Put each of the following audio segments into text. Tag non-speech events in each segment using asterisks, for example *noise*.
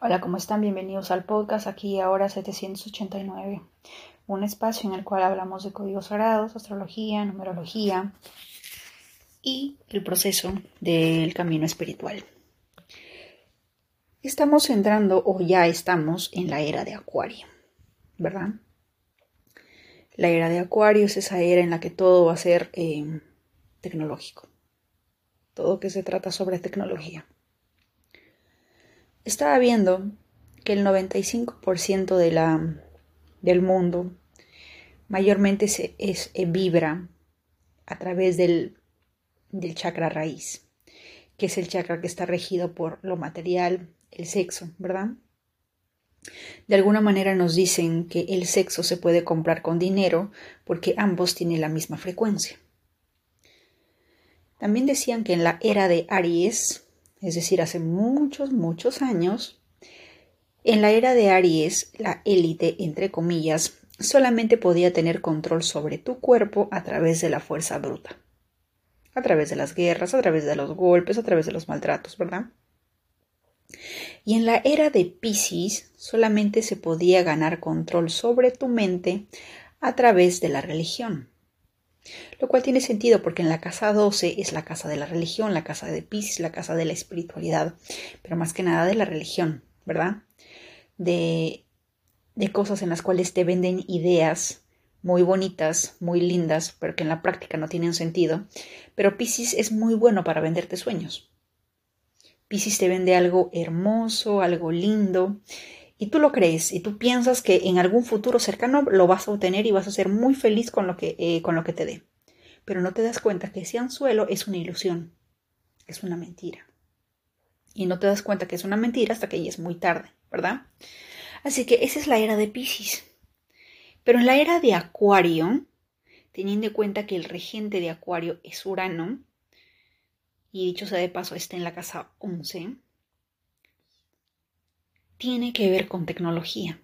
Hola, ¿cómo están? Bienvenidos al podcast aquí ahora 789, un espacio en el cual hablamos de códigos sagrados, astrología, numerología y el proceso del camino espiritual. Estamos entrando o ya estamos en la era de Acuario, ¿verdad? La era de Acuario es esa era en la que todo va a ser eh, tecnológico, todo que se trata sobre tecnología. Estaba viendo que el 95% de la, del mundo mayormente se, eh, vibra a través del, del chakra raíz, que es el chakra que está regido por lo material, el sexo, ¿verdad? De alguna manera nos dicen que el sexo se puede comprar con dinero porque ambos tienen la misma frecuencia. También decían que en la era de Aries, es decir, hace muchos, muchos años, en la era de Aries, la élite, entre comillas, solamente podía tener control sobre tu cuerpo a través de la fuerza bruta, a través de las guerras, a través de los golpes, a través de los maltratos, ¿verdad? Y en la era de Pisces solamente se podía ganar control sobre tu mente a través de la religión. Lo cual tiene sentido porque en la casa 12 es la casa de la religión, la casa de Pisces, la casa de la espiritualidad, pero más que nada de la religión, ¿verdad? De, de cosas en las cuales te venden ideas muy bonitas, muy lindas, pero que en la práctica no tienen sentido. Pero Pisces es muy bueno para venderte sueños. Pisces te vende algo hermoso, algo lindo, y tú lo crees y tú piensas que en algún futuro cercano lo vas a obtener y vas a ser muy feliz con lo que, eh, con lo que te dé. Pero no te das cuenta que ese anzuelo es una ilusión, es una mentira. Y no te das cuenta que es una mentira hasta que ya es muy tarde, ¿verdad? Así que esa es la era de Pisces. Pero en la era de Acuario, teniendo en cuenta que el regente de Acuario es Urano, y dicho sea de paso, está en la casa 11, tiene que ver con tecnología.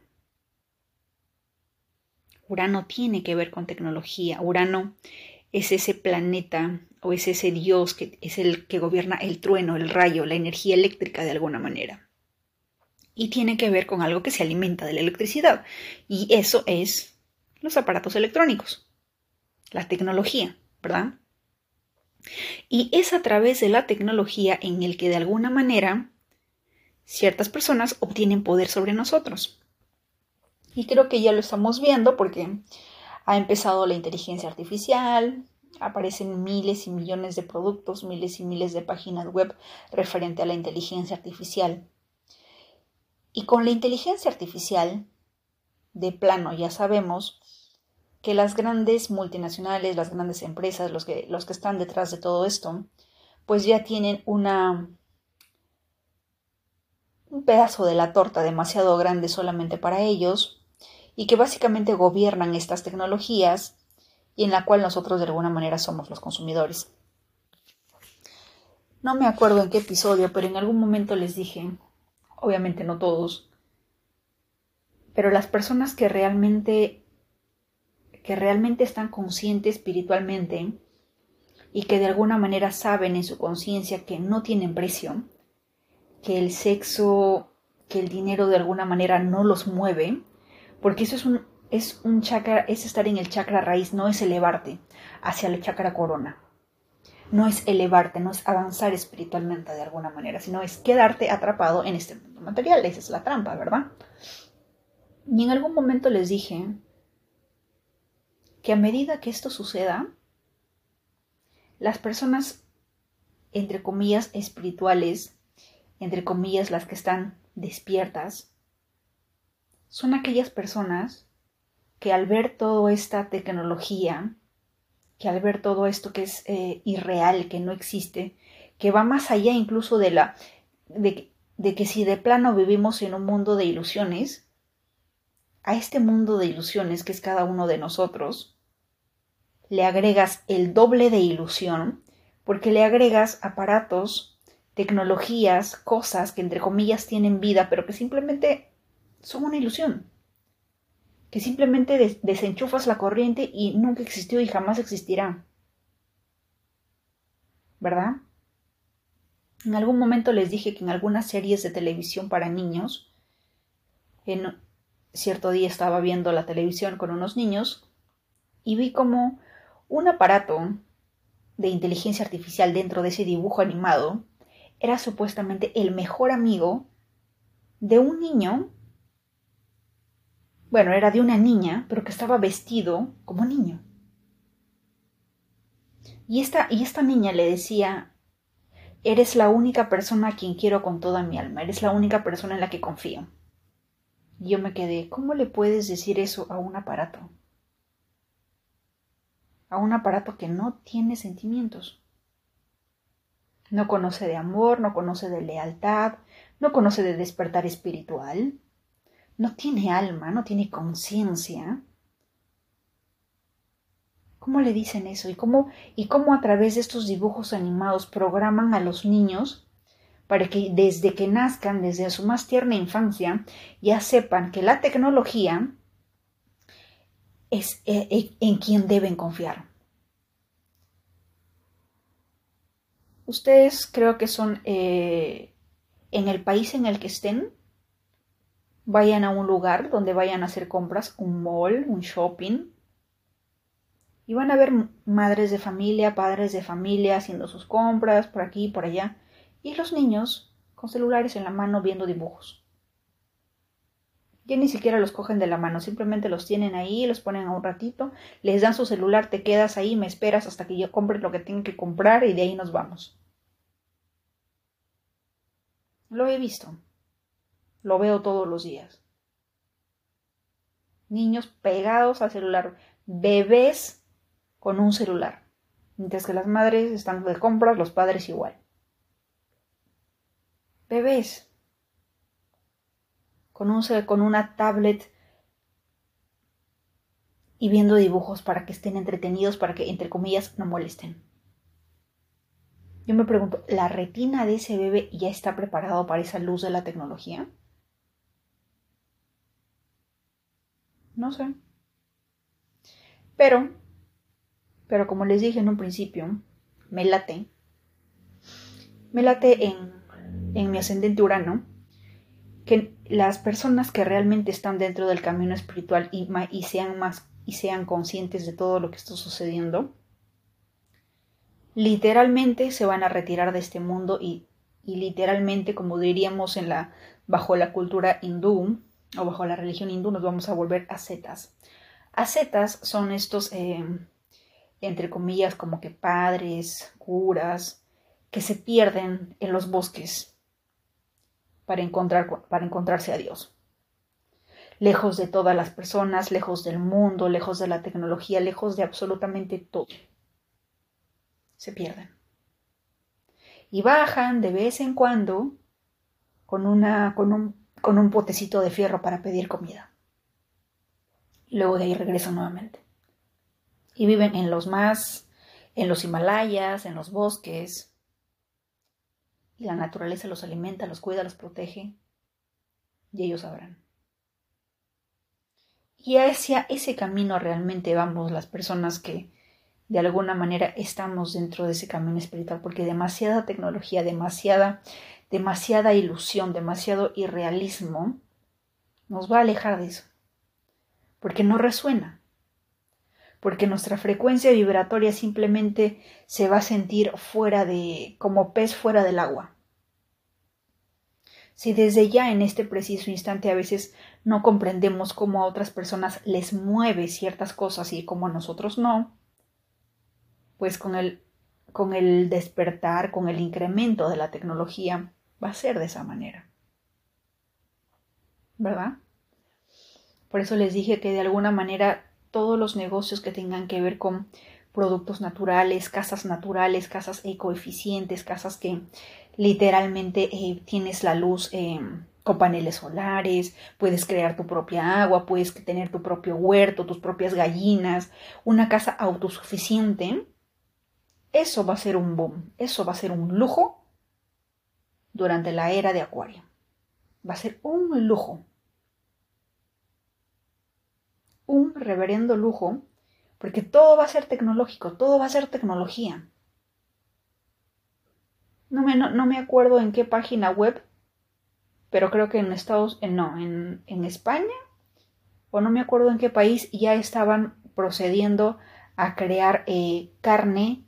Urano tiene que ver con tecnología. Urano es ese planeta o es ese dios que es el que gobierna el trueno, el rayo, la energía eléctrica de alguna manera. Y tiene que ver con algo que se alimenta de la electricidad. Y eso es los aparatos electrónicos, la tecnología, ¿verdad? Y es a través de la tecnología en el que de alguna manera ciertas personas obtienen poder sobre nosotros. Y creo que ya lo estamos viendo porque ha empezado la inteligencia artificial, aparecen miles y millones de productos, miles y miles de páginas web referente a la inteligencia artificial. Y con la inteligencia artificial, de plano ya sabemos que las grandes multinacionales, las grandes empresas, los que, los que están detrás de todo esto, pues ya tienen una un pedazo de la torta demasiado grande solamente para ellos y que básicamente gobiernan estas tecnologías y en la cual nosotros de alguna manera somos los consumidores. No me acuerdo en qué episodio, pero en algún momento les dije, obviamente no todos, pero las personas que realmente que realmente están conscientes espiritualmente y que de alguna manera saben en su conciencia que no tienen precio, que el sexo, que el dinero de alguna manera no los mueve, porque eso es un, es un chakra, es estar en el chakra raíz, no es elevarte hacia el chakra corona. No es elevarte, no es avanzar espiritualmente de alguna manera, sino es quedarte atrapado en este mundo material. Esa es la trampa, ¿verdad? Y en algún momento les dije que a medida que esto suceda, las personas, entre comillas, espirituales, entre comillas, las que están despiertas, son aquellas personas que al ver toda esta tecnología, que al ver todo esto que es eh, irreal, que no existe, que va más allá incluso de la de, de que si de plano vivimos en un mundo de ilusiones, a este mundo de ilusiones que es cada uno de nosotros, le agregas el doble de ilusión porque le agregas aparatos tecnologías, cosas que entre comillas tienen vida, pero que simplemente son una ilusión. Que simplemente desenchufas la corriente y nunca existió y jamás existirá. ¿Verdad? En algún momento les dije que en algunas series de televisión para niños, en cierto día estaba viendo la televisión con unos niños y vi como un aparato de inteligencia artificial dentro de ese dibujo animado era supuestamente el mejor amigo de un niño, bueno, era de una niña, pero que estaba vestido como niño. Y esta, y esta niña le decía, eres la única persona a quien quiero con toda mi alma, eres la única persona en la que confío. Y yo me quedé, ¿cómo le puedes decir eso a un aparato? A un aparato que no tiene sentimientos. No conoce de amor, no conoce de lealtad, no conoce de despertar espiritual, no tiene alma, no tiene conciencia. ¿Cómo le dicen eso? ¿Y cómo, ¿Y cómo a través de estos dibujos animados programan a los niños para que desde que nazcan, desde su más tierna infancia, ya sepan que la tecnología es eh, eh, en quien deben confiar? Ustedes creo que son eh, en el país en el que estén, vayan a un lugar donde vayan a hacer compras, un mall, un shopping, y van a ver madres de familia, padres de familia haciendo sus compras por aquí y por allá, y los niños con celulares en la mano viendo dibujos. Ya ni siquiera los cogen de la mano, simplemente los tienen ahí, los ponen a un ratito, les dan su celular, te quedas ahí, me esperas hasta que yo compre lo que tengo que comprar y de ahí nos vamos. Lo he visto. Lo veo todos los días. Niños pegados al celular, bebés con un celular, mientras que las madres están de compras, los padres igual. Bebés con, un, con una tablet y viendo dibujos para que estén entretenidos, para que, entre comillas, no molesten. Yo me pregunto, ¿la retina de ese bebé ya está preparado para esa luz de la tecnología? No sé. Pero pero como les dije en un principio, me late. Me late en, en mi ascendente Urano que las personas que realmente están dentro del camino espiritual y, y, sean más y sean conscientes de todo lo que está sucediendo, literalmente se van a retirar de este mundo y, literalmente, como diríamos en la, bajo la cultura hindú o bajo la religión hindú, nos vamos a volver ascetas. Ascetas son estos eh, entre comillas, como que padres, curas, que se pierden en los bosques para, encontrar, para encontrarse a Dios. Lejos de todas las personas, lejos del mundo, lejos de la tecnología, lejos de absolutamente todo. Se pierden. Y bajan de vez en cuando con, una, con, un, con un potecito de fierro para pedir comida. Luego de ahí regresan nuevamente y viven en los más, en los Himalayas, en los bosques. Y la naturaleza los alimenta, los cuida, los protege. Y ellos sabrán. Y hacia ese camino realmente vamos las personas que de alguna manera estamos dentro de ese camino espiritual, porque demasiada tecnología, demasiada, demasiada ilusión, demasiado irrealismo nos va a alejar de eso, porque no resuena porque nuestra frecuencia vibratoria simplemente se va a sentir fuera de, como pez fuera del agua. Si desde ya en este preciso instante a veces no comprendemos cómo a otras personas les mueve ciertas cosas y cómo a nosotros no, pues con el, con el despertar, con el incremento de la tecnología, va a ser de esa manera. ¿Verdad? Por eso les dije que de alguna manera todos los negocios que tengan que ver con productos naturales, casas naturales, casas ecoeficientes, casas que literalmente eh, tienes la luz em, con paneles solares, puedes crear tu propia agua, puedes tener tu propio huerto, tus propias gallinas, una casa autosuficiente. Eso va a ser un boom, eso va a ser un lujo durante la era de Acuario. Va a ser un lujo un reverendo lujo, porque todo va a ser tecnológico, todo va a ser tecnología. no me, no, me acuerdo en qué página web, pero creo que en Estados, en, no, en, en España, o no me acuerdo en qué país, ya estaban procediendo a crear eh, carne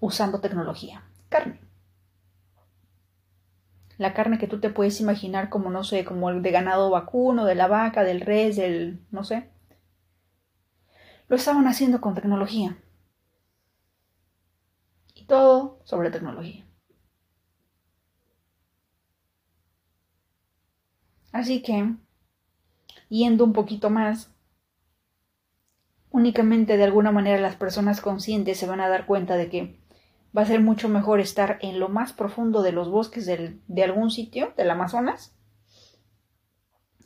usando tecnología. Carne. La carne que tú te puedes imaginar como, no sé, como el de ganado vacuno, de la vaca, del res, del, no sé. Lo estaban haciendo con tecnología. Y todo sobre tecnología. Así que, yendo un poquito más, únicamente de alguna manera las personas conscientes se van a dar cuenta de que va a ser mucho mejor estar en lo más profundo de los bosques de algún sitio, del Amazonas,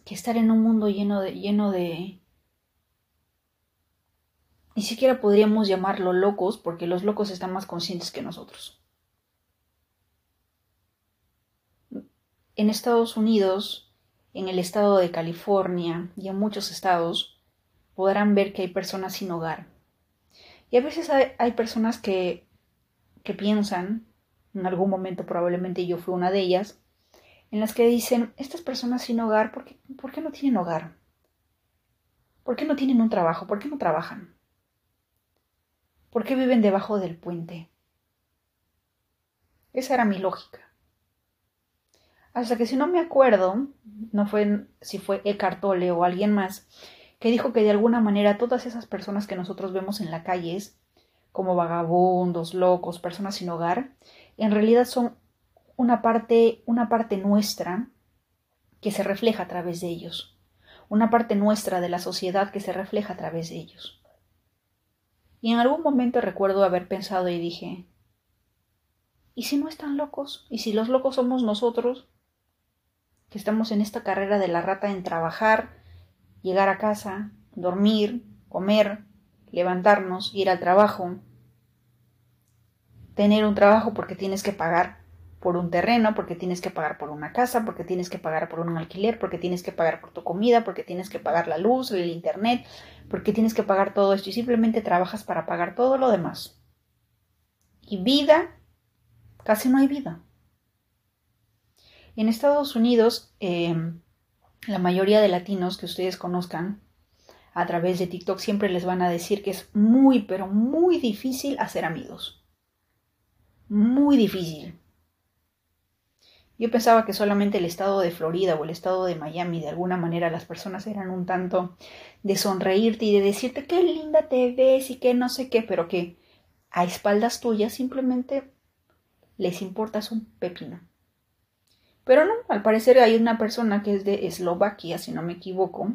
que estar en un mundo lleno de, lleno de... Ni siquiera podríamos llamarlo locos, porque los locos están más conscientes que nosotros. En Estados Unidos, en el estado de California y en muchos estados, podrán ver que hay personas sin hogar. Y a veces hay, personas que, que piensan, en algún momento probablemente yo fui una de ellas, en las que dicen, estas personas sin hogar, ¿por qué, ¿por qué no tienen hogar? ¿Por qué no tienen un trabajo? ¿Por qué no trabajan? ¿Por qué viven debajo del puente? Esa era mi lógica. Hasta que si no me acuerdo, no fue si fue Eckhart Tolle o alguien más, que dijo que de alguna manera todas esas personas que nosotros vemos en la calle, como vagabundos, locos, personas sin hogar, en realidad son una parte, una parte nuestra que se refleja a través de ellos, una parte nuestra de la sociedad que se refleja a través de ellos. Y en algún momento recuerdo haber pensado y dije, ¿y si no están locos? ¿Y si los locos somos nosotros? Que estamos en esta carrera de la rata en trabajar, llegar a casa, dormir, comer, levantarnos, ir al trabajo, tener un trabajo porque tienes que pagar por un terreno, porque tienes que pagar por una casa, porque tienes que pagar por un alquiler, porque tienes que pagar por tu comida, porque tienes que pagar la luz, el internet, porque tienes que pagar todo esto y simplemente trabajas para pagar todo lo demás. Y vida, casi no hay vida. En Estados Unidos, eh, la mayoría de latinos que ustedes conozcan a través de TikTok siempre les van a decir que es muy, pero muy difícil hacer amigos. Muy difícil. Yo pensaba que solamente el estado de Florida o el estado de Miami, de alguna manera, las personas eran un tanto de sonreírte y de decirte qué linda te ves y que no sé qué, pero que a espaldas tuyas simplemente les importas un pepino. Pero no, al parecer hay una persona que es de Eslovaquia, si no me equivoco,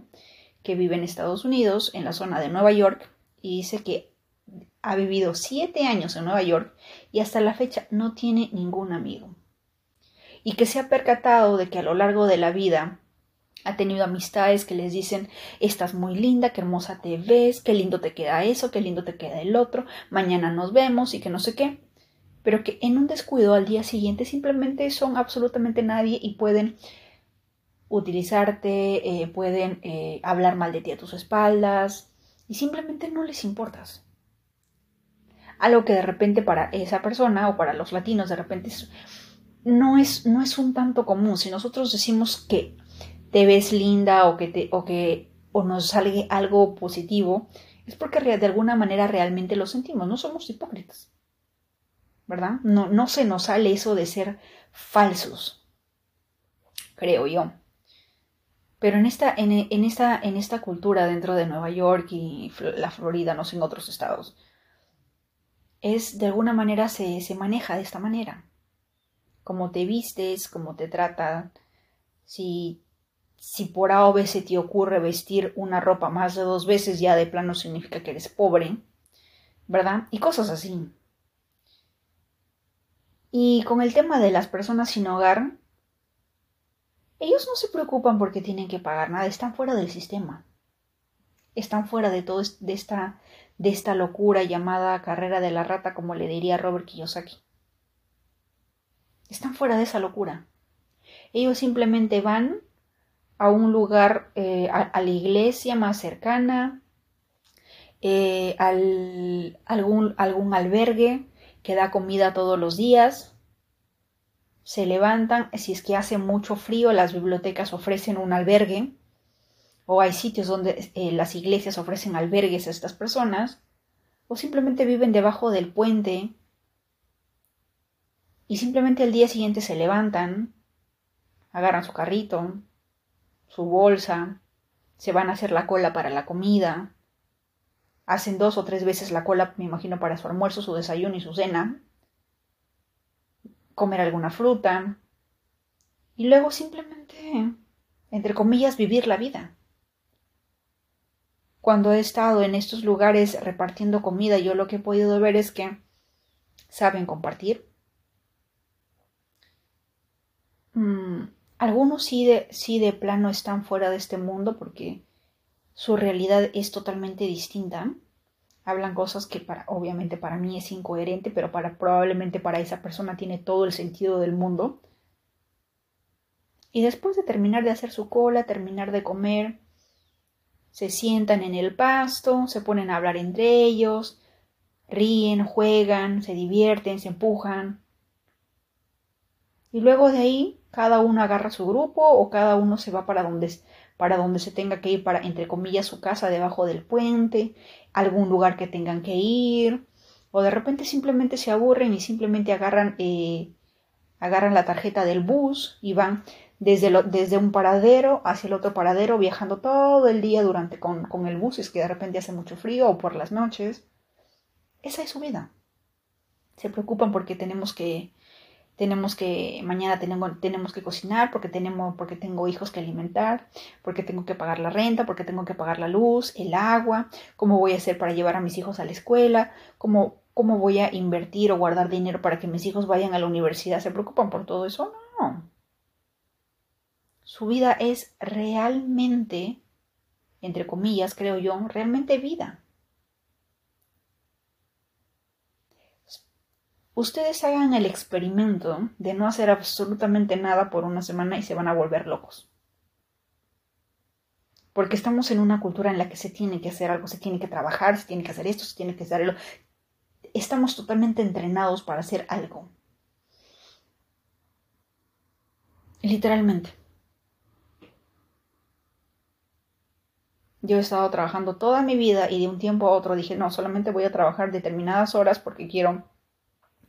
que vive en Estados Unidos, en la zona de Nueva York, y dice que ha vivido siete años en Nueva York y hasta la fecha no tiene ningún amigo. Y que se ha percatado de que a lo largo de la vida ha tenido amistades que les dicen, estás muy linda, qué hermosa te ves, qué lindo te queda eso, qué lindo te queda el otro, mañana nos vemos y que no sé qué pero que en un descuido al día siguiente simplemente son absolutamente nadie y pueden utilizarte, eh, pueden eh, hablar mal de ti a tus espaldas y simplemente no les importas. Algo que de repente para esa persona o para los latinos de repente no, es, no es un tanto común. Si nosotros decimos que te ves linda o que, te, o que o nos sale algo positivo, es porque de alguna manera realmente lo sentimos, no somos hipócritas. ¿verdad? No, no se nos sale eso de ser falsos, creo yo. Pero en esta, en, esta, en esta cultura dentro de Nueva York y la Florida, no sé, en otros estados, es de alguna manera se, se maneja de esta manera. Como te vistes, como te tratan, si, si por A o B se te ocurre vestir una ropa más de dos veces, ya de plano significa que eres pobre, ¿verdad? Y cosas así. Y con el tema de las personas sin hogar, ellos no se preocupan porque tienen que pagar nada, están fuera del sistema. Están fuera de todo de esta, locura llamada carrera de la rata, como le diría Robert Kiyosaki. Están fuera de esa locura. Ellos simplemente van a un lugar, eh, a, la iglesia más cercana, eh, al, algún, algún albergue, que da comida todos los días, se levantan, si es que hace mucho frío, las bibliotecas ofrecen un albergue o hay sitios donde eh, las iglesias ofrecen albergues a estas personas, o simplemente viven debajo del puente y simplemente el día siguiente se levantan, agarran su carrito, su bolsa, se van a hacer la cola para la comida, hacen dos o tres veces la cola, me imagino, para su almuerzo, su desayuno y su cena, comer alguna fruta y luego simplemente, entre comillas, vivir la vida. Cuando he estado en estos lugares repartiendo comida, yo lo que he podido ver es que saben compartir. Mm, algunos sí de, sí de plano están fuera de este mundo porque su realidad es totalmente distinta. Hablan cosas que para, obviamente para mí es incoherente, pero para, probablemente para esa persona tiene todo el sentido del mundo. Y después de terminar de hacer su cola, terminar de comer, se sientan en el pasto, se ponen a hablar entre ellos, ríen, juegan, se divierten, se empujan. Y luego de ahí, cada uno agarra su grupo o cada uno se va para donde, para donde se tenga que ir, para, entre comillas, su casa debajo del puente, algún lugar que tengan que ir, o de repente simplemente se aburren y simplemente agarran, eh, agarran la tarjeta del bus y van desde, desde un paradero hacia el otro paradero, viajando todo el día durante con, con el bus, es que de repente hace mucho frío o por las noches. Esa es su vida. Se preocupan porque tenemos que, tenemos que, mañana tenemos, tenemos que cocinar, porque, tenemos, porque tengo hijos que alimentar, porque tengo que pagar la renta, porque tengo que pagar la luz, el agua, cómo voy a hacer para llevar a mis hijos a la escuela, cómo, cómo voy a invertir o guardar dinero para que mis hijos vayan a la universidad. ¿Se preocupan por todo eso? No. Su vida es realmente, entre comillas, creo yo, realmente vida. Ustedes hagan el experimento de no hacer absolutamente nada por una semana y se van a volver locos. Porque estamos en una cultura en la que se tiene que hacer algo, se tiene que trabajar, se tiene que hacer esto, se tiene que hacer Estamos totalmente entrenados para hacer algo. Literalmente. Yo he estado trabajando toda mi vida y de un tiempo a otro dije, no, solamente voy a trabajar determinadas horas porque quiero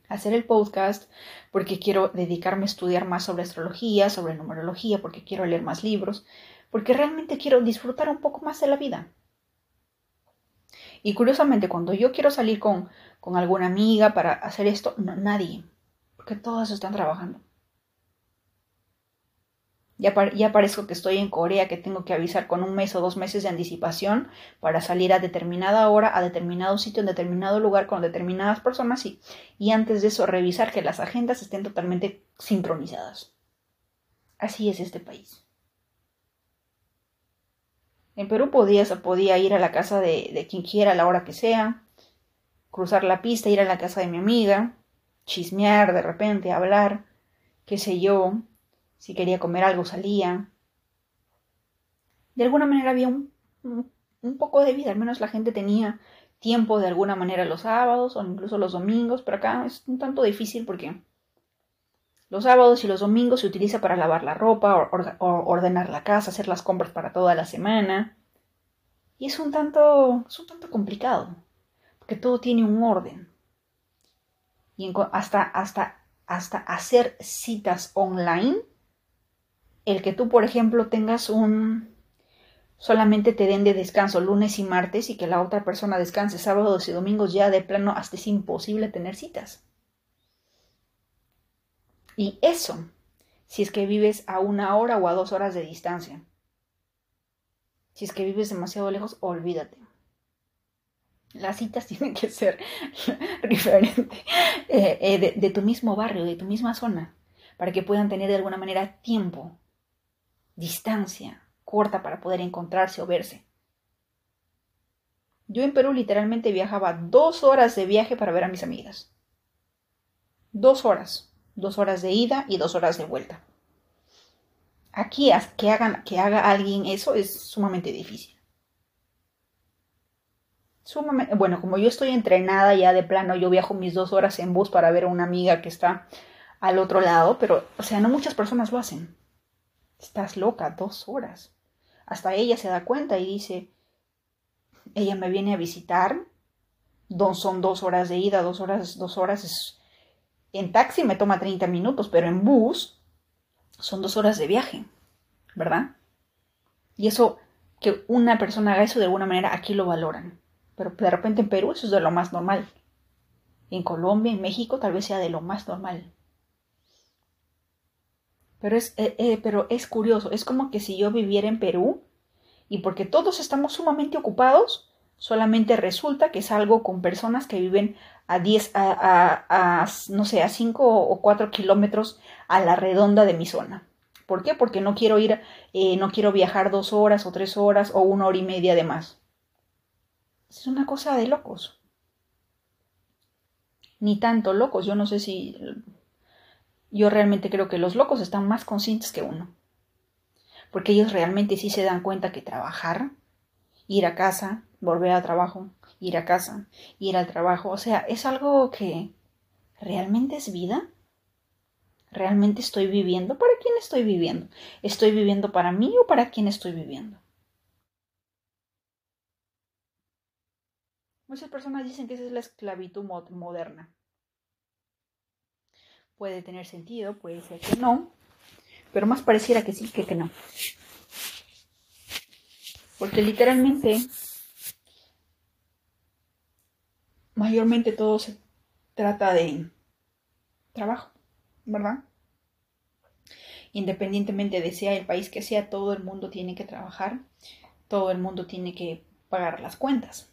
hacer el podcast, porque quiero dedicarme a estudiar más sobre astrología, sobre numerología, porque quiero leer más libros, porque realmente quiero disfrutar un poco más de la vida. Y curiosamente, cuando yo quiero salir con, con alguna amiga para hacer esto, no, nadie, porque todos están trabajando. Ya, parezco que estoy en Corea, que tengo que avisar con un mes o dos meses de anticipación para salir a determinada hora, a determinado sitio, en determinado lugar, con determinadas personas y, y antes de eso revisar que las agendas estén totalmente sincronizadas. Así es este país. En Perú podía, podía ir a la casa de, de quien quiera a la hora que sea, cruzar la pista, ir a la casa de mi amiga, chismear de repente, hablar, qué sé yo, si quería comer algo salía. De alguna manera había un, un, poco de vida, al menos la gente tenía tiempo de alguna manera los sábados o incluso los domingos, pero acá es un tanto difícil porque los sábados y los domingos se utiliza para lavar la ropa, o, ordenar la casa, hacer las compras para toda la semana. Y es un tanto, es un tanto complicado, porque todo tiene un orden. Y hasta, hasta, hasta hacer citas online el que tú, por ejemplo, tengas un solamente te den de descanso lunes y martes y que la otra persona descanse sábados y domingos, ya de plano hasta es imposible tener citas. Y eso, si es que vives a una hora o a dos horas de distancia. Si es que vives demasiado lejos, olvídate. Las citas *laughs* tienen que ser *laughs* diferentes eh, eh, de tu mismo barrio, de tu misma zona, para que puedan tener de alguna manera tiempo distancia corta para poder encontrarse o verse. Yo en Perú literalmente viajaba dos horas de viaje para ver a mis amigas. Dos horas. Dos horas de ida y dos horas de vuelta. Aquí que, que haga alguien eso es sumamente difícil. bueno, como yo estoy entrenada ya de plano, yo viajo mis dos horas en bus para ver a una amiga que está al otro lado, pero, o sea, no muchas personas lo hacen. Estás loca, dos horas. Hasta ella se da cuenta y dice, ella me viene a visitar, son dos horas de ida, dos horas, dos horas. En taxi me toma 30 minutos, pero en bus son dos horas de viaje, ¿verdad? Y eso, que una persona haga eso de alguna manera, aquí lo valoran. Pero de repente en Perú eso es de lo más normal. En Colombia, en México, tal vez sea de lo más normal. Pero es, eh, eh, pero es curioso, es como que si yo viviera en Perú y porque todos estamos sumamente ocupados, solamente resulta que salgo con personas que viven a 10, a, no sé, a 5 o 4 kilómetros a la redonda de mi zona. ¿Por qué? Porque no quiero ir, eh, no quiero viajar dos horas o tres horas o una hora y media de más. Es una cosa de locos. Ni tanto locos, yo no sé si yo realmente creo que los locos están más conscientes que uno. Porque ellos realmente sí se dan cuenta que trabajar, ir a casa, volver al trabajo, ir a casa, ir al trabajo, o sea, es algo que realmente es vida. ¿Realmente estoy viviendo? ¿Para quién estoy viviendo? ¿Estoy viviendo para mí o para quién estoy viviendo? Muchas personas dicen que esa es la esclavitud moderna puede tener sentido, puede ser que no, pero más pareciera que sí que que no. Porque literalmente, mayormente todo se trata de trabajo, ¿verdad? Independientemente de sea el país que sea, todo el mundo tiene que trabajar, todo el mundo tiene que pagar las cuentas.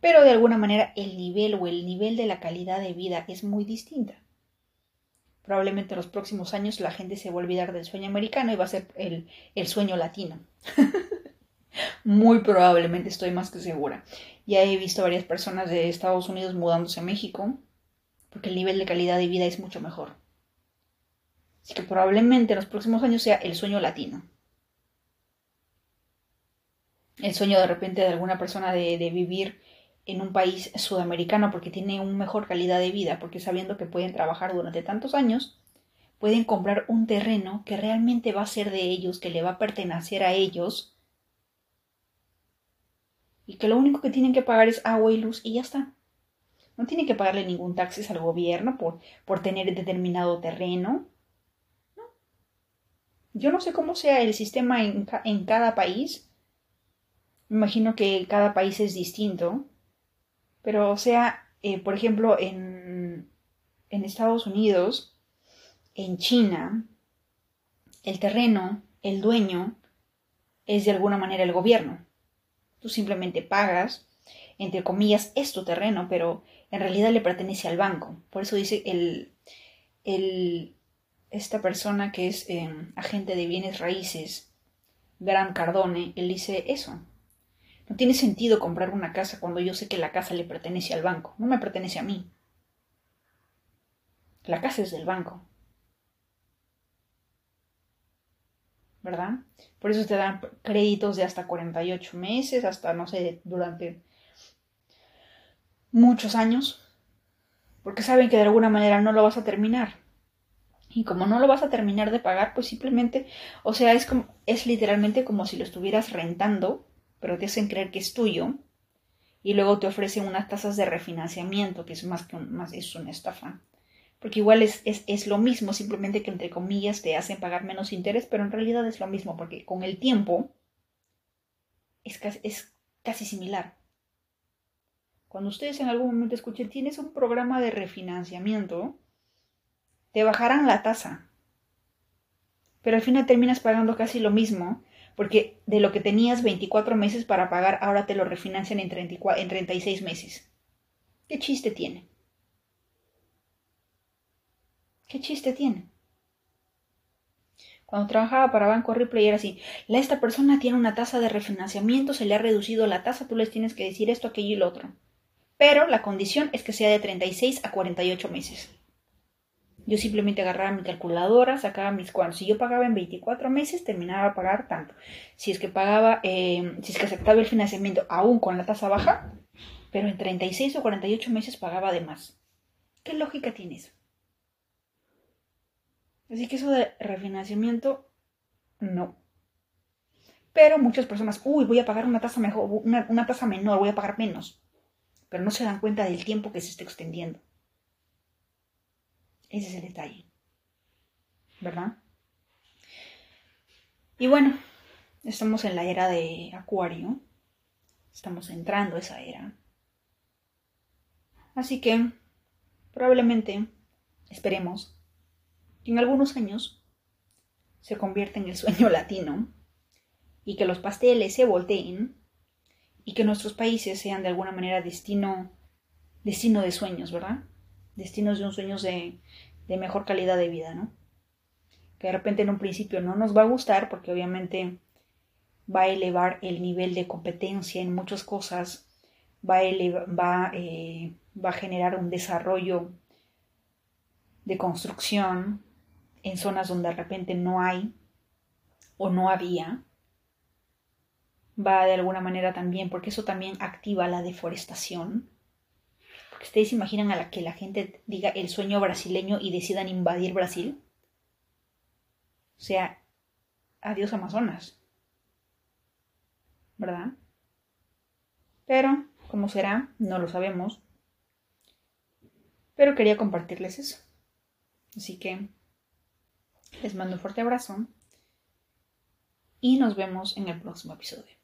Pero de alguna manera el nivel o el nivel de la calidad de vida es muy distinta probablemente en los próximos años la gente se va a olvidar del sueño americano y va a ser el, sueño latino. *laughs* Muy probablemente estoy más que segura. Ya he visto varias personas de Estados Unidos mudándose a México porque el nivel de calidad de vida es mucho mejor. Así que probablemente en los próximos años sea el sueño latino. El sueño de repente de alguna persona de, de vivir en un país sudamericano porque tiene una mejor calidad de vida, porque sabiendo que pueden trabajar durante tantos años, pueden comprar un terreno que realmente va a ser de ellos, que le va a pertenecer a ellos, y que lo único que tienen que pagar es agua y luz y ya está. No tienen que pagarle ningún taxes al gobierno por, por tener determinado terreno. Yo no sé cómo sea el sistema en, en cada país. Me imagino que cada país es distinto. Pero, o sea, eh, por ejemplo, en, en Estados Unidos, en China, el terreno, el dueño, es de alguna manera el gobierno. Tú simplemente pagas, entre comillas, es tu terreno, pero en realidad le pertenece al banco. Por eso dice el, el esta persona que es eh, agente de bienes raíces, Gran Cardone, él dice eso. No tiene sentido comprar una casa cuando yo sé que la casa le pertenece al banco, no me pertenece a mí. La casa es del banco. ¿Verdad? Por eso te dan créditos de hasta 48 meses, hasta, no sé, durante muchos años, porque saben que de alguna manera no lo vas a terminar. Y como no lo vas a terminar de pagar, pues simplemente, o sea, es como es literalmente como si lo estuvieras rentando pero te hacen creer que es tuyo y luego te ofrecen unas tasas de refinanciamiento, que es más que más es una estafa. Porque igual es, es, lo mismo, simplemente que entre comillas te hacen pagar menos interés, pero en realidad es lo mismo, porque con el tiempo es es casi similar. Cuando ustedes en algún momento escuchen, tienes un programa de refinanciamiento, te bajarán la tasa. Pero al final terminas pagando casi lo mismo porque de lo que tenías 24 meses para pagar, ahora te lo refinancian en, 34, en 36 meses. ¿Qué chiste tiene? ¿Qué chiste tiene? Cuando trabajaba para Banco Ripley era así, esta persona tiene una tasa de refinanciamiento, se le ha reducido la tasa, tú les tienes que decir esto, aquello y lo otro. Pero la condición es que sea de 36 a 48 meses. Yo simplemente agarraba mi calculadora, sacaba mis cuantos. Si yo pagaba en 24 meses, terminaba de pagar tanto. Si es que pagaba, eh, si es que aceptaba el financiamiento aún con la tasa baja, pero en 36 o 48 meses pagaba de más. ¿Qué lógica tiene eso? Así que eso de refinanciamiento, no. Pero muchas personas, uy, voy a pagar una tasa mejor, una, una tasa menor, voy a pagar menos. Pero no se dan cuenta del tiempo que se está extendiendo. Ese es el detalle. ¿Verdad? Y bueno, estamos en la era de Acuario. Estamos entrando a esa era. Así que probablemente, esperemos, que en algunos años se convierta en el sueño *laughs* latino y que los pasteles se volteen y que nuestros países sean de alguna manera destino, destino de sueños, ¿verdad? Destinos de un sueños de, de mejor calidad de vida, ¿no? Que de repente en un principio no nos va a gustar porque obviamente va a elevar el nivel de competencia en muchas cosas, va va, eh, va a generar un desarrollo de construcción en zonas donde de repente no hay o no había, va de alguna manera también, porque eso también activa la deforestación. Ustedes imaginan a la que la gente diga el sueño brasileño y decidan invadir Brasil. O sea, adiós Amazonas. ¿Verdad? Pero, ¿cómo será? No lo sabemos. Pero quería compartirles eso. Así que les mando un fuerte abrazo y nos vemos en el próximo episodio.